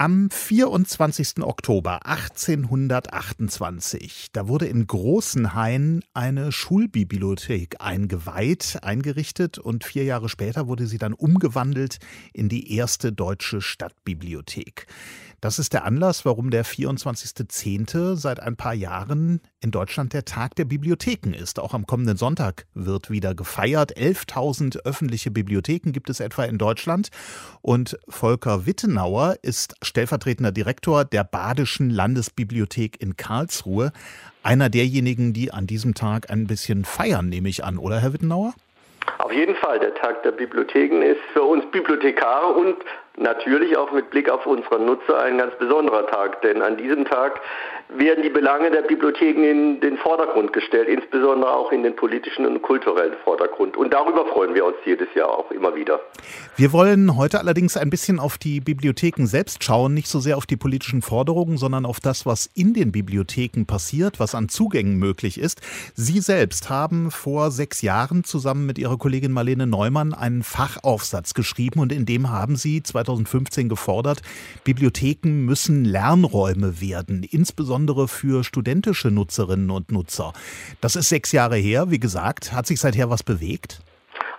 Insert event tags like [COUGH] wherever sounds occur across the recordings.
Am 24. Oktober 1828, da wurde in Großenhain eine Schulbibliothek eingeweiht, eingerichtet und vier Jahre später wurde sie dann umgewandelt in die erste deutsche Stadtbibliothek. Das ist der Anlass, warum der 24.10. seit ein paar Jahren in Deutschland der Tag der Bibliotheken ist. Auch am kommenden Sonntag wird wieder gefeiert. 11.000 öffentliche Bibliotheken gibt es etwa in Deutschland. Und Volker Wittenauer ist stellvertretender Direktor der Badischen Landesbibliothek in Karlsruhe. Einer derjenigen, die an diesem Tag ein bisschen feiern, nehme ich an, oder Herr Wittenauer? Auf jeden Fall, der Tag der Bibliotheken ist für uns Bibliothekare und natürlich auch mit Blick auf unsere Nutzer ein ganz besonderer Tag, denn an diesem Tag werden die Belange der Bibliotheken in den Vordergrund gestellt, insbesondere auch in den politischen und kulturellen Vordergrund. Und darüber freuen wir uns jedes Jahr auch immer wieder. Wir wollen heute allerdings ein bisschen auf die Bibliotheken selbst schauen, nicht so sehr auf die politischen Forderungen, sondern auf das, was in den Bibliotheken passiert, was an Zugängen möglich ist. Sie selbst haben vor sechs Jahren zusammen mit Ihrer Kollegin Marlene Neumann einen Fachaufsatz geschrieben und in dem haben Sie 2015 gefordert, Bibliotheken müssen Lernräume werden, insbesondere für studentische Nutzerinnen und Nutzer. Das ist sechs Jahre her, wie gesagt. Hat sich seither was bewegt?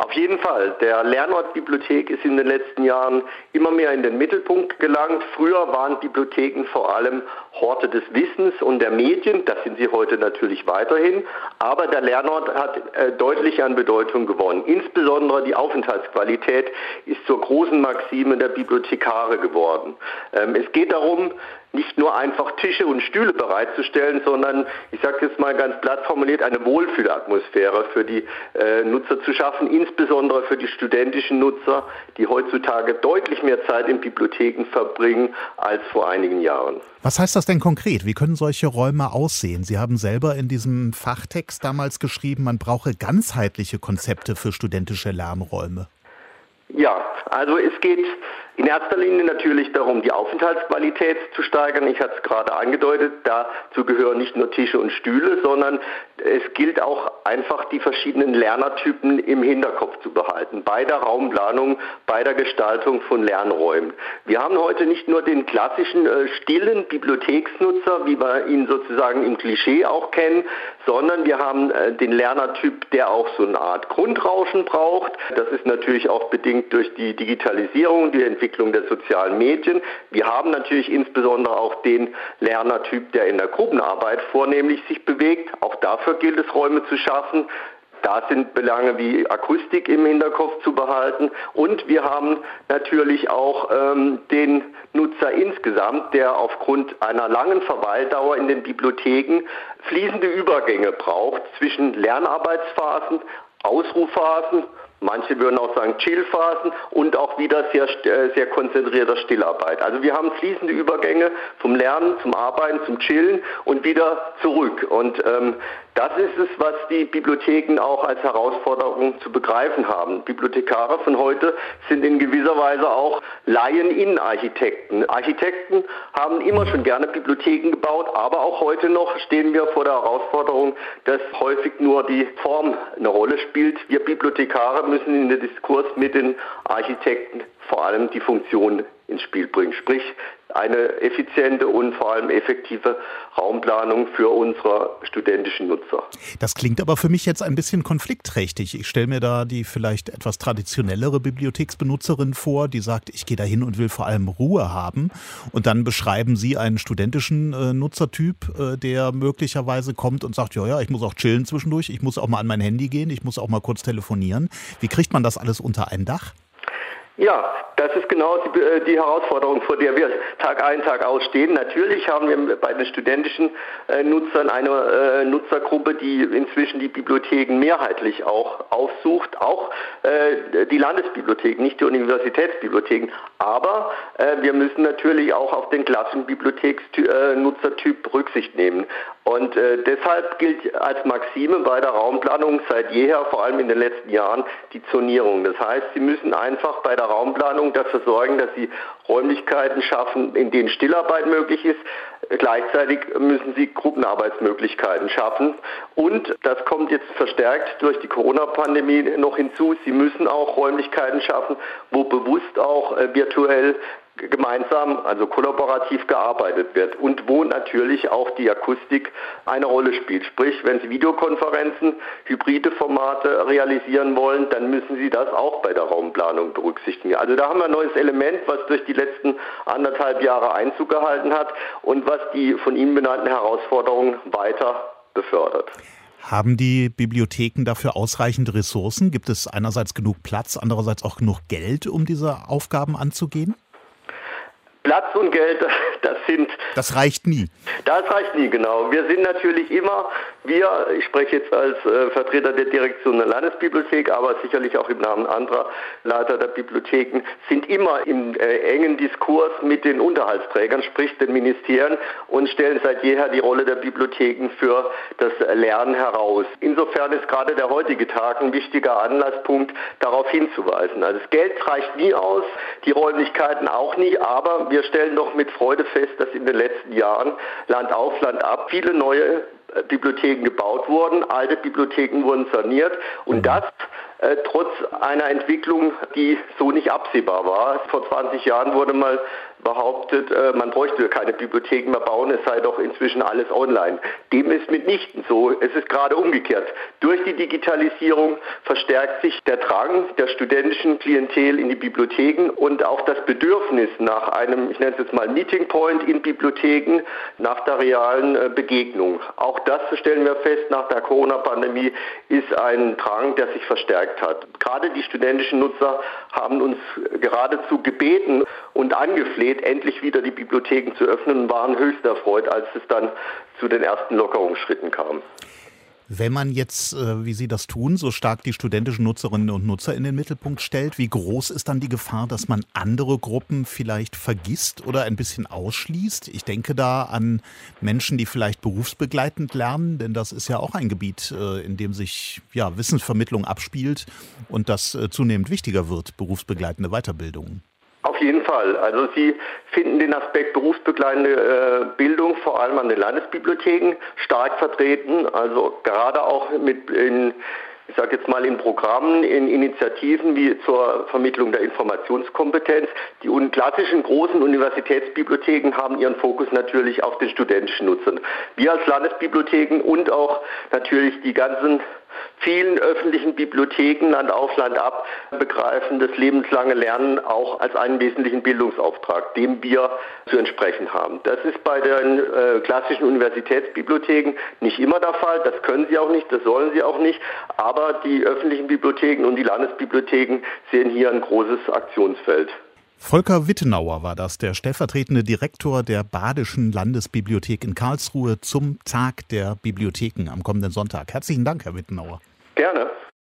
Auf jeden Fall. Der Lernort Bibliothek ist in den letzten Jahren immer mehr in den Mittelpunkt gelangt. Früher waren Bibliotheken vor allem Horte des Wissens und der Medien. Das sind sie heute natürlich weiterhin. Aber der Lernort hat äh, deutlich an Bedeutung gewonnen. Insbesondere die Aufenthaltsqualität ist zur großen Maxime der Bibliothekare geworden. Ähm, es geht darum, nicht nur einfach Tische und Stühle bereitzustellen, sondern, ich sage jetzt mal ganz platt formuliert, eine Wohlfühlatmosphäre für die äh, Nutzer zu schaffen, insbesondere für die studentischen Nutzer, die heutzutage deutlich mehr Zeit in Bibliotheken verbringen als vor einigen Jahren. Was heißt das denn konkret? Wie können solche Räume aussehen? Sie haben selber in diesem Fachtext damals geschrieben, man brauche ganzheitliche Konzepte für studentische Lernräume. Ja, also es geht in erster Linie natürlich darum, die Aufenthaltsqualität zu steigern. Ich hatte es gerade angedeutet, dazu gehören nicht nur Tische und Stühle, sondern es gilt auch einfach die verschiedenen Lernertypen im Hinterkopf zu behalten, bei der Raumplanung, bei der Gestaltung von Lernräumen. Wir haben heute nicht nur den klassischen äh, stillen Bibliotheksnutzer, wie wir ihn sozusagen im Klischee auch kennen, sondern wir haben äh, den Lernertyp, der auch so eine Art Grundrauschen braucht. Das ist natürlich auch bedingt durch die Digitalisierung, die Entwicklung Entwicklung der sozialen Medien. Wir haben natürlich insbesondere auch den Lernertyp, der in der Gruppenarbeit vornehmlich sich bewegt. Auch dafür gilt es, Räume zu schaffen. Da sind Belange wie Akustik im Hinterkopf zu behalten. Und wir haben natürlich auch ähm, den Nutzer insgesamt, der aufgrund einer langen Verweildauer in den Bibliotheken fließende Übergänge braucht zwischen Lernarbeitsphasen, Ausrufphasen Manche würden auch sagen Chillphasen und auch wieder sehr, äh, sehr konzentrierter Stillarbeit. Also wir haben fließende Übergänge vom Lernen, zum Arbeiten, zum Chillen und wieder zurück. Und ähm, das ist es, was die Bibliotheken auch als Herausforderung zu begreifen haben. Bibliothekare von heute sind in gewisser Weise auch Laien-Innenarchitekten. Architekten haben immer schon gerne Bibliotheken gebaut, aber auch heute noch stehen wir vor der Herausforderung, dass häufig nur die Form eine Rolle spielt. Wir Bibliothekare müssen in den Diskurs mit den Architekten vor allem die Funktion ins Spiel bringen. Sprich, eine effiziente und vor allem effektive Raumplanung für unsere studentischen Nutzer. Das klingt aber für mich jetzt ein bisschen konfliktträchtig. Ich stelle mir da die vielleicht etwas traditionellere Bibliotheksbenutzerin vor, die sagt, ich gehe da hin und will vor allem Ruhe haben. Und dann beschreiben Sie einen studentischen äh, Nutzertyp, äh, der möglicherweise kommt und sagt, ja, ja, ich muss auch chillen zwischendurch, ich muss auch mal an mein Handy gehen, ich muss auch mal kurz telefonieren. Wie kriegt man das alles unter ein Dach? Ja, das ist genau die, äh, die, Herausforderung, vor der wir Tag ein, Tag aus stehen. Natürlich haben wir bei den studentischen äh, Nutzern eine äh, Nutzergruppe, die inzwischen die Bibliotheken mehrheitlich auch aufsucht, auch die Landesbibliotheken, nicht die Universitätsbibliotheken. Aber wir müssen natürlich auch auf den klassischen Bibliotheksnutzertyp Rücksicht nehmen. Und deshalb gilt als Maxime bei der Raumplanung seit jeher, vor allem in den letzten Jahren, die Zonierung. Das heißt, Sie müssen einfach bei der Raumplanung dafür sorgen, dass sie Räumlichkeiten schaffen, in denen Stillarbeit möglich ist. Gleichzeitig müssen sie Gruppenarbeitsmöglichkeiten schaffen. Und das kommt jetzt verstärkt durch die Corona-Pandemie noch hinzu. Sie müssen auch Räumlichkeiten schaffen, wo bewusst auch äh, virtuell gemeinsam, also kollaborativ gearbeitet wird und wo natürlich auch die Akustik eine Rolle spielt. Sprich, wenn Sie Videokonferenzen, hybride Formate realisieren wollen, dann müssen Sie das auch bei der Raumplanung berücksichtigen. Also da haben wir ein neues Element, was durch die letzten anderthalb Jahre Einzug gehalten hat und was die von Ihnen benannten Herausforderungen weiter befördert. Haben die Bibliotheken dafür ausreichend Ressourcen? Gibt es einerseits genug Platz, andererseits auch genug Geld, um diese Aufgaben anzugehen? Platz und Geld, [LAUGHS] das sind. Das reicht nie. Das reicht nie, genau. Wir sind natürlich immer, wir, ich spreche jetzt als äh, Vertreter der Direktion der Landesbibliothek, aber sicherlich auch im Namen anderer Leiter der Bibliotheken, sind immer im äh, engen Diskurs mit den Unterhaltsträgern, sprich den Ministerien, und stellen seit jeher die Rolle der Bibliotheken für das Lernen heraus. Insofern ist gerade der heutige Tag ein wichtiger Anlasspunkt, darauf hinzuweisen. Also das Geld reicht nie aus, die Räumlichkeiten auch nie, aber wir wir stellen doch mit Freude fest, dass in den letzten Jahren Land auf, Land ab viele neue äh, Bibliotheken gebaut wurden, alte Bibliotheken wurden saniert und mhm. das äh, trotz einer Entwicklung, die so nicht absehbar war. Vor 20 Jahren wurde mal behauptet, äh, man bräuchte keine Bibliotheken mehr bauen, es sei doch inzwischen alles online. Dem ist mitnichten so. Es ist gerade umgekehrt. Durch die Digitalisierung verstärkt sich der Drang der studentischen Klientel in die Bibliotheken und auch das Bedürfnis nach einem, ich nenne es jetzt mal Meeting Point in Bibliotheken, nach der realen äh, Begegnung. Auch das stellen wir fest nach der Corona-Pandemie ist ein Drang, der sich verstärkt hat. Gerade die studentischen Nutzer haben uns geradezu gebeten und angefleht, gebet, endlich wieder die Bibliotheken zu öffnen waren höchst erfreut, als es dann zu den ersten Lockerungsschritten kam. Wenn man jetzt, äh, wie Sie das tun, so stark die studentischen Nutzerinnen und Nutzer in den Mittelpunkt stellt, wie groß ist dann die Gefahr, dass man andere Gruppen vielleicht vergisst oder ein bisschen ausschließt? Ich denke da an Menschen, die vielleicht berufsbegleitend lernen, denn das ist ja auch ein Gebiet, äh, in dem sich ja, Wissensvermittlung abspielt und das äh, zunehmend wichtiger wird, berufsbegleitende Weiterbildung. Auf jeden Fall. Also Sie finden den Aspekt berufsbegleitende äh, Bildung vor allem an den Landesbibliotheken stark vertreten. Also gerade auch mit in ich sage jetzt mal in Programmen, in Initiativen wie zur Vermittlung der Informationskompetenz. Die klassischen großen Universitätsbibliotheken haben ihren Fokus natürlich auf den studentischen Nutzern. Wir als Landesbibliotheken und auch natürlich die ganzen vielen öffentlichen Bibliotheken Land auf Land ab begreifen das lebenslange Lernen auch als einen wesentlichen Bildungsauftrag, dem wir zu entsprechen haben. Das ist bei den äh, klassischen Universitätsbibliotheken nicht immer der Fall. Das können sie auch nicht, das sollen sie auch nicht. Aber die öffentlichen Bibliotheken und die Landesbibliotheken sehen hier ein großes Aktionsfeld. Volker Wittenauer war das, der stellvertretende Direktor der Badischen Landesbibliothek in Karlsruhe zum Tag der Bibliotheken am kommenden Sonntag. Herzlichen Dank, Herr Wittenauer. Gerne.